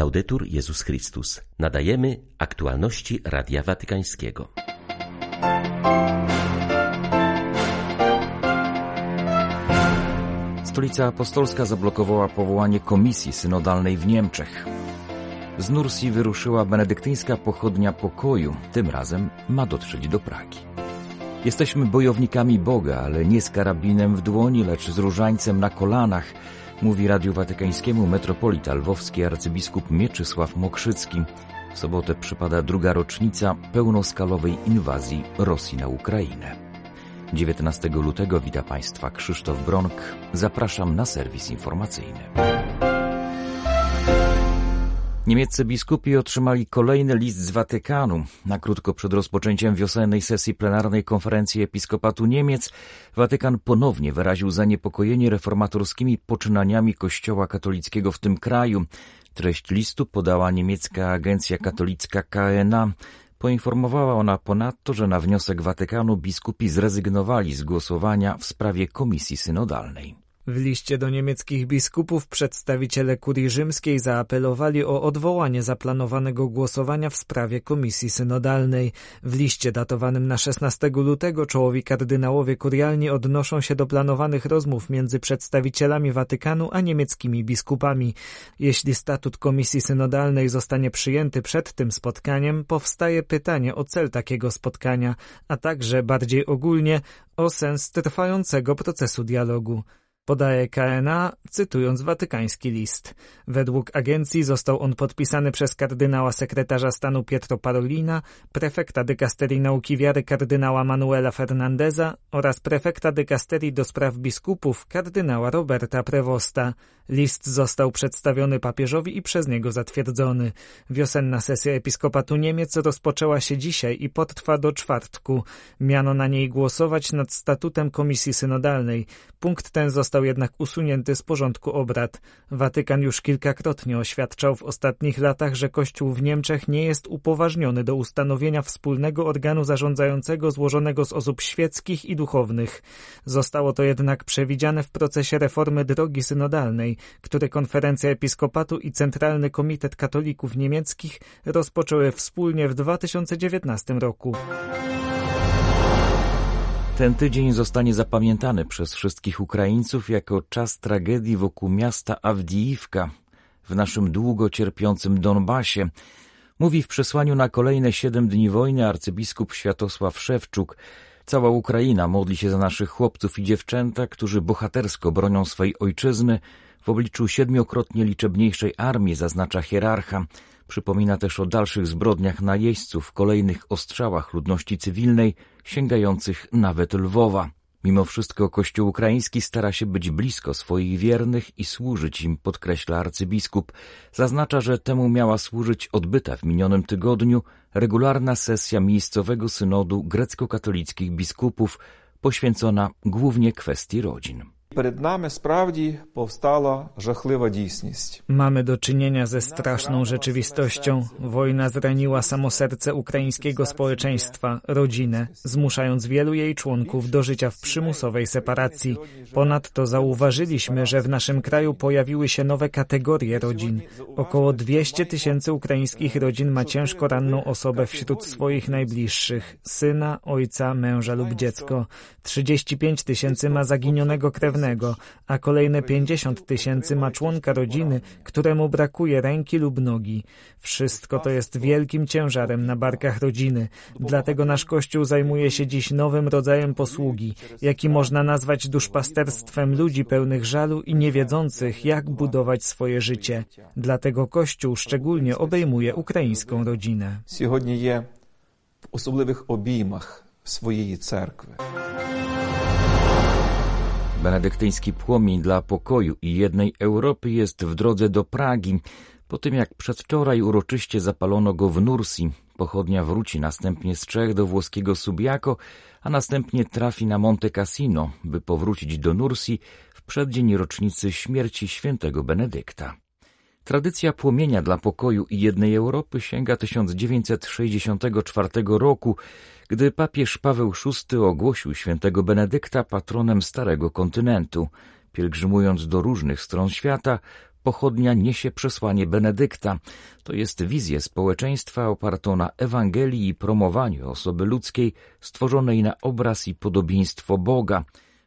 Laudetur Jezus Chrystus. Nadajemy aktualności Radia Watykańskiego. Stolica Apostolska zablokowała powołanie komisji synodalnej w Niemczech. Z Nursji wyruszyła benedyktyńska pochodnia pokoju. Tym razem ma dotrzeć do Pragi. Jesteśmy bojownikami Boga, ale nie z karabinem w dłoni, lecz z różańcem na kolanach, mówi Radiu Watykańskiemu metropolita lwowski arcybiskup Mieczysław Mokrzycki. W sobotę przypada druga rocznica pełnoskalowej inwazji Rosji na Ukrainę. 19 lutego wita Państwa Krzysztof Bronk. Zapraszam na serwis informacyjny. Niemieccy biskupi otrzymali kolejny list z Watykanu. Na krótko przed rozpoczęciem wiosennej sesji plenarnej konferencji Episkopatu Niemiec Watykan ponownie wyraził zaniepokojenie reformatorskimi poczynaniami Kościoła katolickiego w tym kraju. Treść listu podała niemiecka agencja katolicka KNA. Poinformowała ona ponadto, że na wniosek Watykanu biskupi zrezygnowali z głosowania w sprawie komisji synodalnej. W liście do niemieckich biskupów przedstawiciele kurii rzymskiej zaapelowali o odwołanie zaplanowanego głosowania w sprawie komisji synodalnej. W liście datowanym na 16 lutego czołowi kardynałowie kurialni odnoszą się do planowanych rozmów między przedstawicielami Watykanu a niemieckimi biskupami. Jeśli statut komisji synodalnej zostanie przyjęty przed tym spotkaniem, powstaje pytanie o cel takiego spotkania, a także bardziej ogólnie o sens trwającego procesu dialogu. Podaje KNA, cytując watykański list. Według agencji został on podpisany przez kardynała sekretarza stanu Pietro Parolina, prefekta dykasterii nauki wiary kardynała Manuela Fernandeza oraz prefekta dykasterii do spraw biskupów kardynała Roberta Prevosta. List został przedstawiony papieżowi i przez niego zatwierdzony. Wiosenna sesja Episkopatu Niemiec rozpoczęła się dzisiaj i potrwa do czwartku. Miano na niej głosować nad statutem Komisji Synodalnej. Punkt ten został jednak usunięty z porządku obrad. Watykan już kilkakrotnie oświadczał w ostatnich latach, że Kościół w Niemczech nie jest upoważniony do ustanowienia wspólnego organu zarządzającego złożonego z osób świeckich i duchownych. Zostało to jednak przewidziane w procesie reformy drogi synodalnej, który konferencja episkopatu i Centralny Komitet Katolików Niemieckich rozpoczęły wspólnie w 2019 roku. Ten tydzień zostanie zapamiętany przez wszystkich Ukraińców jako czas tragedii wokół miasta Awdijiwka w naszym długo cierpiącym Donbasie. Mówi w przesłaniu na kolejne siedem dni wojny arcybiskup Światosław Szewczuk. Cała Ukraina modli się za naszych chłopców i dziewczęta, którzy bohatersko bronią swej ojczyzny w obliczu siedmiokrotnie liczebniejszej armii, zaznacza hierarcha. Przypomina też o dalszych zbrodniach najeźdźców, kolejnych ostrzałach ludności cywilnej, sięgających nawet Lwowa. Mimo wszystko Kościół ukraiński stara się być blisko swoich wiernych i służyć im, podkreśla arcybiskup. Zaznacza, że temu miała służyć odbyta w minionym tygodniu regularna sesja miejscowego synodu grecko-katolickich biskupów, poświęcona głównie kwestii rodzin. Перед нами справді повстала жахлива дійсність. Mamy do czynienia ze straszną rzeczywistością. Wojna zraniła samo serce ukraińskiego społeczeństwa, rodzinę, zmuszając wielu jej członków do życia w przymusowej separacji. Ponadto zauważyliśmy, że w naszym kraju pojawiły się nowe kategorie rodzin. Około 200 tysięcy ukraińskich rodzin ma ciężko ranną osobę wśród swoich najbliższych, syna, ojca, męża lub dziecko. 35 tysięcy ma zaginionego krewnego a kolejne 50 tysięcy ma członka rodziny, któremu brakuje ręki lub nogi. Wszystko to jest wielkim ciężarem na barkach rodziny. Dlatego nasz Kościół zajmuje się dziś nowym rodzajem posługi, jaki można nazwać duszpasterstwem ludzi pełnych żalu i niewiedzących, jak budować swoje życie. Dlatego Kościół szczególnie obejmuje ukraińską rodzinę. Сьогодні є в особливих обіймах своєї церкви. Benedyktyński płomień dla pokoju i jednej Europy jest w drodze do Pragi. Po tym jak przedwczoraj uroczyście zapalono go w Nursi, pochodnia wróci następnie z Czech do włoskiego Subiaco, a następnie trafi na Monte Cassino, by powrócić do Nursi w przeddzień rocznicy śmierci świętego Benedykta. Tradycja płomienia dla pokoju i jednej Europy sięga 1964 roku, gdy papież Paweł VI ogłosił świętego Benedykta patronem Starego Kontynentu. Pielgrzymując do różnych stron świata, pochodnia niesie przesłanie Benedykta. To jest wizję społeczeństwa opartą na Ewangelii i promowaniu osoby ludzkiej stworzonej na obraz i podobieństwo Boga,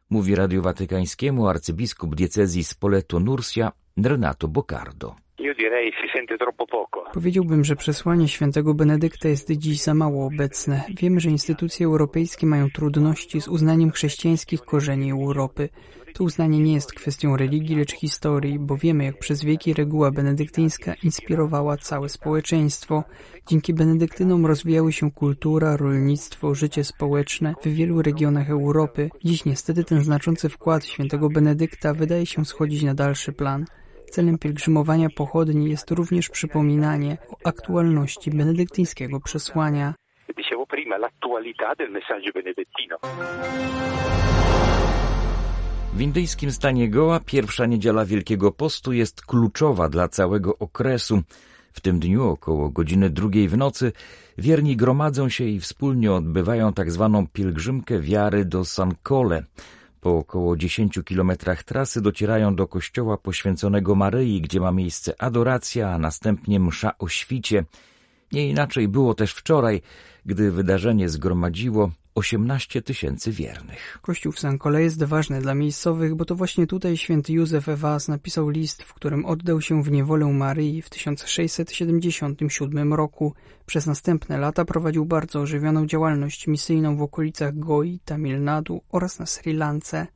mówi Radiu Watykańskiemu arcybiskup diecezji Spoleto-Nursia Renato Boccardo. Powiedziałbym, że przesłanie świętego Benedykta jest dziś za mało obecne. Wiemy, że instytucje europejskie mają trudności z uznaniem chrześcijańskich korzeni Europy. To uznanie nie jest kwestią religii, lecz historii, bo wiemy, jak przez wieki reguła benedyktyńska inspirowała całe społeczeństwo. Dzięki benedyktynom rozwijały się kultura, rolnictwo, życie społeczne w wielu regionach Europy. Dziś niestety ten znaczący wkład świętego Benedykta wydaje się schodzić na dalszy plan. Celem pielgrzymowania pochodni jest również przypominanie o aktualności benedyktyńskiego przesłania. W indyjskim stanie Goa pierwsza niedziela Wielkiego Postu jest kluczowa dla całego okresu. W tym dniu około godziny drugiej w nocy wierni gromadzą się i wspólnie odbywają tak zwaną pielgrzymkę wiary do Sankole. Po około 10 kilometrach trasy docierają do kościoła poświęconego Maryi, gdzie ma miejsce adoracja, a następnie msza o świcie. Nie inaczej było też wczoraj, gdy wydarzenie zgromadziło 18 tysięcy wiernych. Kościół w Sankole jest ważny dla miejscowych, bo to właśnie tutaj święty Józef Ewas napisał list, w którym oddał się w niewolę Maryi w 1677 roku. Przez następne lata prowadził bardzo ożywioną działalność misyjną w okolicach Goi, Tamil Nadu oraz na Sri Lance.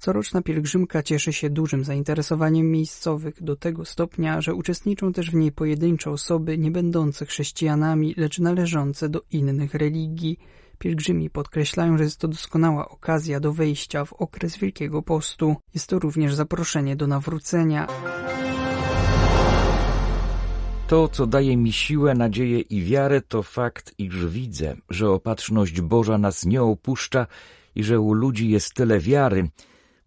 Coroczna pielgrzymka cieszy się dużym zainteresowaniem miejscowych do tego stopnia, że uczestniczą też w niej pojedyncze osoby nie będące chrześcijanami, lecz należące do innych religii. Pielgrzymi podkreślają, że jest to doskonała okazja do wejścia w okres Wielkiego Postu. Jest to również zaproszenie do nawrócenia. To, co daje mi siłę, nadzieję i wiarę, to fakt, iż widzę, że opatrzność Boża nas nie opuszcza i że u ludzi jest tyle wiary,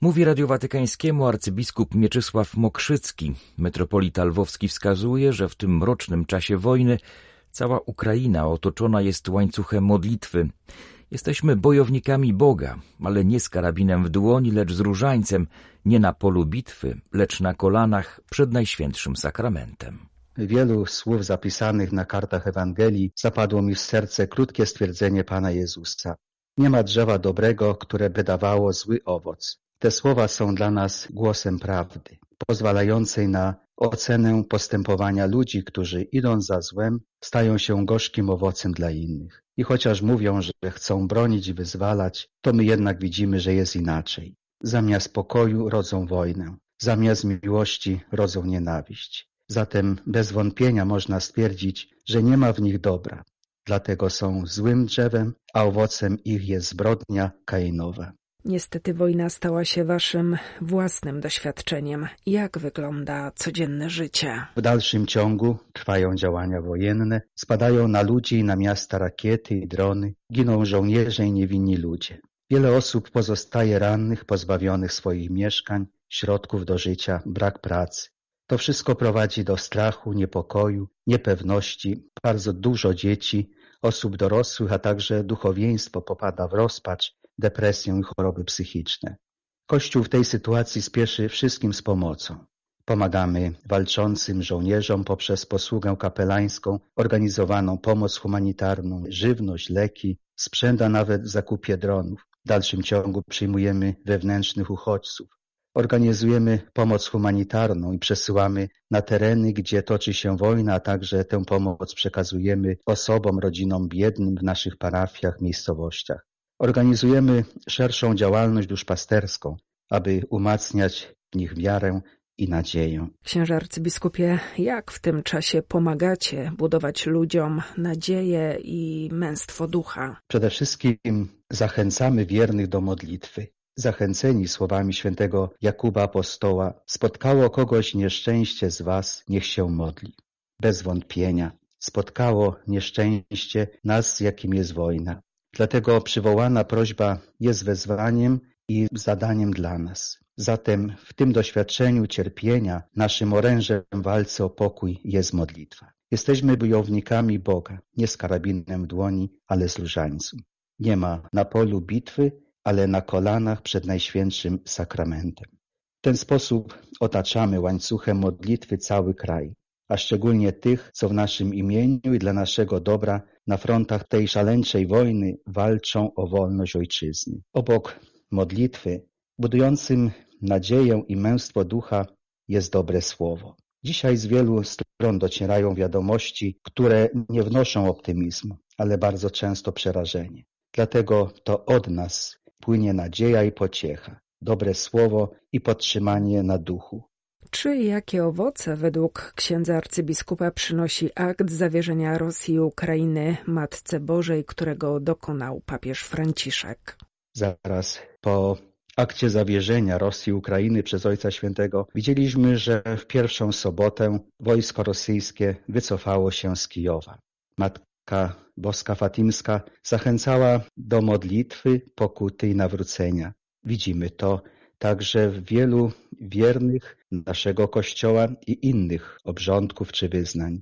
Mówi Radio Watykańskiemu arcybiskup Mieczysław Mokrzycki. Metropolita Lwowski wskazuje, że w tym mrocznym czasie wojny cała Ukraina otoczona jest łańcuchem modlitwy. Jesteśmy bojownikami Boga, ale nie z karabinem w dłoni, lecz z różańcem, nie na polu bitwy, lecz na kolanach przed Najświętszym Sakramentem. Wielu słów zapisanych na kartach Ewangelii zapadło mi w serce krótkie stwierdzenie Pana Jezusa. Nie ma drzewa dobrego, które by dawało zły owoc. Te słowa są dla nas głosem prawdy, pozwalającej na ocenę postępowania ludzi, którzy idąc za złem, stają się gorzkim owocem dla innych. I chociaż mówią, że chcą bronić i wyzwalać, to my jednak widzimy, że jest inaczej. Zamiast pokoju rodzą wojnę, zamiast miłości rodzą nienawiść. Zatem bez wątpienia można stwierdzić, że nie ma w nich dobra. Dlatego są złym drzewem, a owocem ich jest zbrodnia kainowa. Niestety wojna stała się waszym własnym doświadczeniem. Jak wygląda codzienne życie? W dalszym ciągu trwają działania wojenne, spadają na ludzi i na miasta rakiety i drony, giną żołnierze i niewinni ludzie. Wiele osób pozostaje rannych, pozbawionych swoich mieszkań, środków do życia, brak pracy. To wszystko prowadzi do strachu, niepokoju, niepewności. Bardzo dużo dzieci, osób dorosłych, a także duchowieństwo popada w rozpacz depresję i choroby psychiczne. Kościół w tej sytuacji spieszy wszystkim z pomocą. Pomagamy walczącym żołnierzom poprzez posługę kapelańską, organizowaną pomoc humanitarną, żywność, leki, sprzęt, a nawet w zakupie dronów. W dalszym ciągu przyjmujemy wewnętrznych uchodźców. Organizujemy pomoc humanitarną i przesyłamy na tereny, gdzie toczy się wojna, a także tę pomoc przekazujemy osobom, rodzinom biednym w naszych parafiach, miejscowościach. Organizujemy szerszą działalność duszpasterską, aby umacniać w nich wiarę i nadzieję. Księże arcybiskupie, jak w tym czasie pomagacie budować ludziom nadzieję i męstwo ducha? Przede wszystkim zachęcamy wiernych do modlitwy. Zachęceni słowami świętego Jakuba Apostoła, spotkało kogoś nieszczęście z was, niech się modli. Bez wątpienia spotkało nieszczęście nas, jakim jest wojna. Dlatego przywołana prośba jest wezwaniem i zadaniem dla nas. Zatem w tym doświadczeniu cierpienia naszym orężem w walce o pokój jest modlitwa. Jesteśmy bojownikami Boga, nie z karabinem w dłoni, ale z różańcem. Nie ma na polu bitwy, ale na kolanach przed Najświętszym Sakramentem. W ten sposób otaczamy łańcuchem modlitwy cały kraj, a szczególnie tych, co w naszym imieniu i dla naszego dobra na frontach tej szaleńczej wojny walczą o wolność ojczyzny. Obok modlitwy, budującym nadzieję i męstwo ducha, jest dobre słowo. Dzisiaj z wielu stron docierają wiadomości, które nie wnoszą optymizmu, ale bardzo często przerażenie. Dlatego to od nas płynie nadzieja i pociecha, dobre słowo i podtrzymanie na duchu. Czy jakie owoce według księdza arcybiskupa przynosi akt zawierzenia Rosji i Ukrainy Matce Bożej, którego dokonał papież Franciszek? Zaraz po akcie zawierzenia Rosji Ukrainy przez Ojca Świętego widzieliśmy, że w pierwszą sobotę wojsko rosyjskie wycofało się z Kijowa. Matka Boska Fatimska zachęcała do modlitwy, pokuty i nawrócenia. Widzimy to także w wielu wiernych naszego Kościoła i innych obrządków czy wyznań.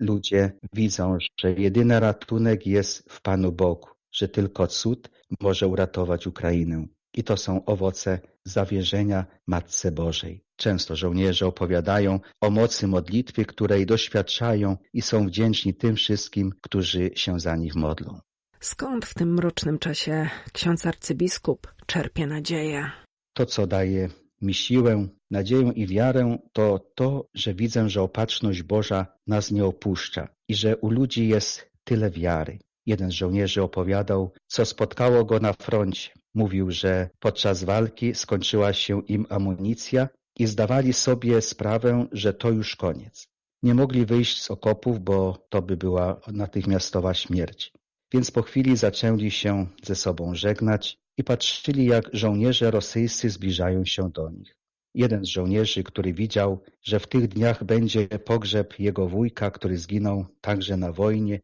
Ludzie widzą, że jedyny ratunek jest w Panu Bogu, że tylko cud może uratować Ukrainę. I to są owoce zawierzenia Matce Bożej. Często żołnierze opowiadają o mocy modlitwy, której doświadczają i są wdzięczni tym wszystkim, którzy się za nich modlą. Skąd w tym mrocznym czasie ksiądz arcybiskup czerpie nadzieję? To, co daje mi siłę, nadzieję i wiarę, to to, że widzę, że opatrzność Boża nas nie opuszcza i że u ludzi jest tyle wiary. Jeden z żołnierzy opowiadał, co spotkało go na froncie. Mówił, że podczas walki skończyła się im amunicja i zdawali sobie sprawę, że to już koniec. Nie mogli wyjść z okopów, bo to by była natychmiastowa śmierć. Więc po chwili zaczęli się ze sobą żegnać i patrzyli, jak żołnierze rosyjscy zbliżają się do nich. Jeden z żołnierzy, który widział, że w tych dniach będzie pogrzeb jego wujka, który zginął także na wojnie,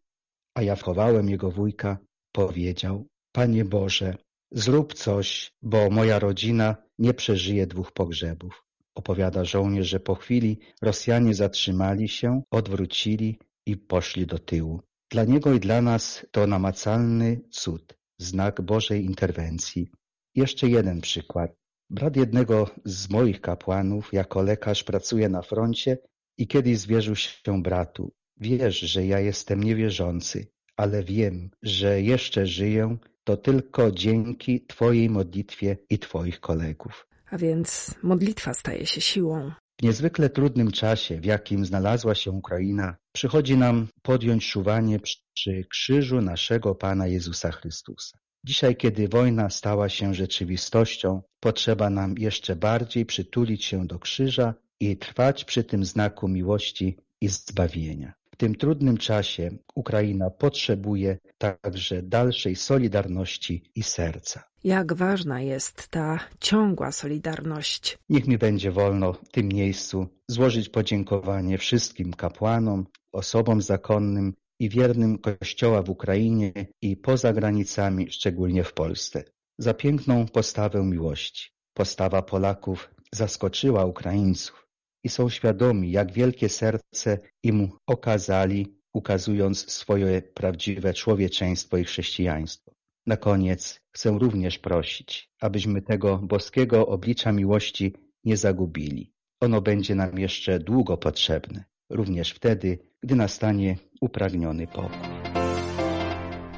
a ja wchowałem jego wujka, powiedział, Panie Boże, zrób coś, bo moja rodzina nie przeżyje dwóch pogrzebów. Opowiada żołnierz, że po chwili Rosjanie zatrzymali się, odwrócili i poszli do tyłu. Dla niego i dla nas to namacalny cud, znak Bożej interwencji. Jeszcze jeden przykład. Brat jednego z moich kapłanów jako lekarz pracuje na froncie i kiedyś zwierzył się bratu. Wiesz, że ja jestem niewierzący, ale wiem, że jeszcze żyję to tylko dzięki Twojej modlitwie i Twoich kolegów. A więc modlitwa staje się siłą. W niezwykle trudnym czasie, w jakim znalazła się Ukraina, przychodzi nam podjąć czuwanie przy krzyżu naszego Pana Jezusa Chrystusa. Dzisiaj, kiedy wojna stała się rzeczywistością, potrzeba nam jeszcze bardziej przytulić się do krzyża i trwać przy tym znaku miłości i zbawienia. W tym trudnym czasie Ukraina potrzebuje także dalszej solidarności i serca. Jak ważna jest ta ciągła solidarność. Niech mi będzie wolno w tym miejscu złożyć podziękowanie wszystkim kapłanom, osobom zakonnym i wiernym Kościoła w Ukrainie i poza granicami, szczególnie w Polsce, za piękną postawę miłości. Postawa Polaków zaskoczyła Ukraińców i są świadomi, jak wielkie serce im okazali, ukazując swoje prawdziwe człowieczeństwo i chrześcijaństwo. Na koniec chcę również prosić, abyśmy tego boskiego oblicza miłości nie zagubili. Ono będzie nam jeszcze długo potrzebne, również wtedy, gdy nastanie upragniony pokój.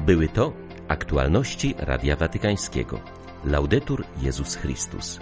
Były to aktualności Radia Watykańskiego. Laudetur Jezus Chrystus.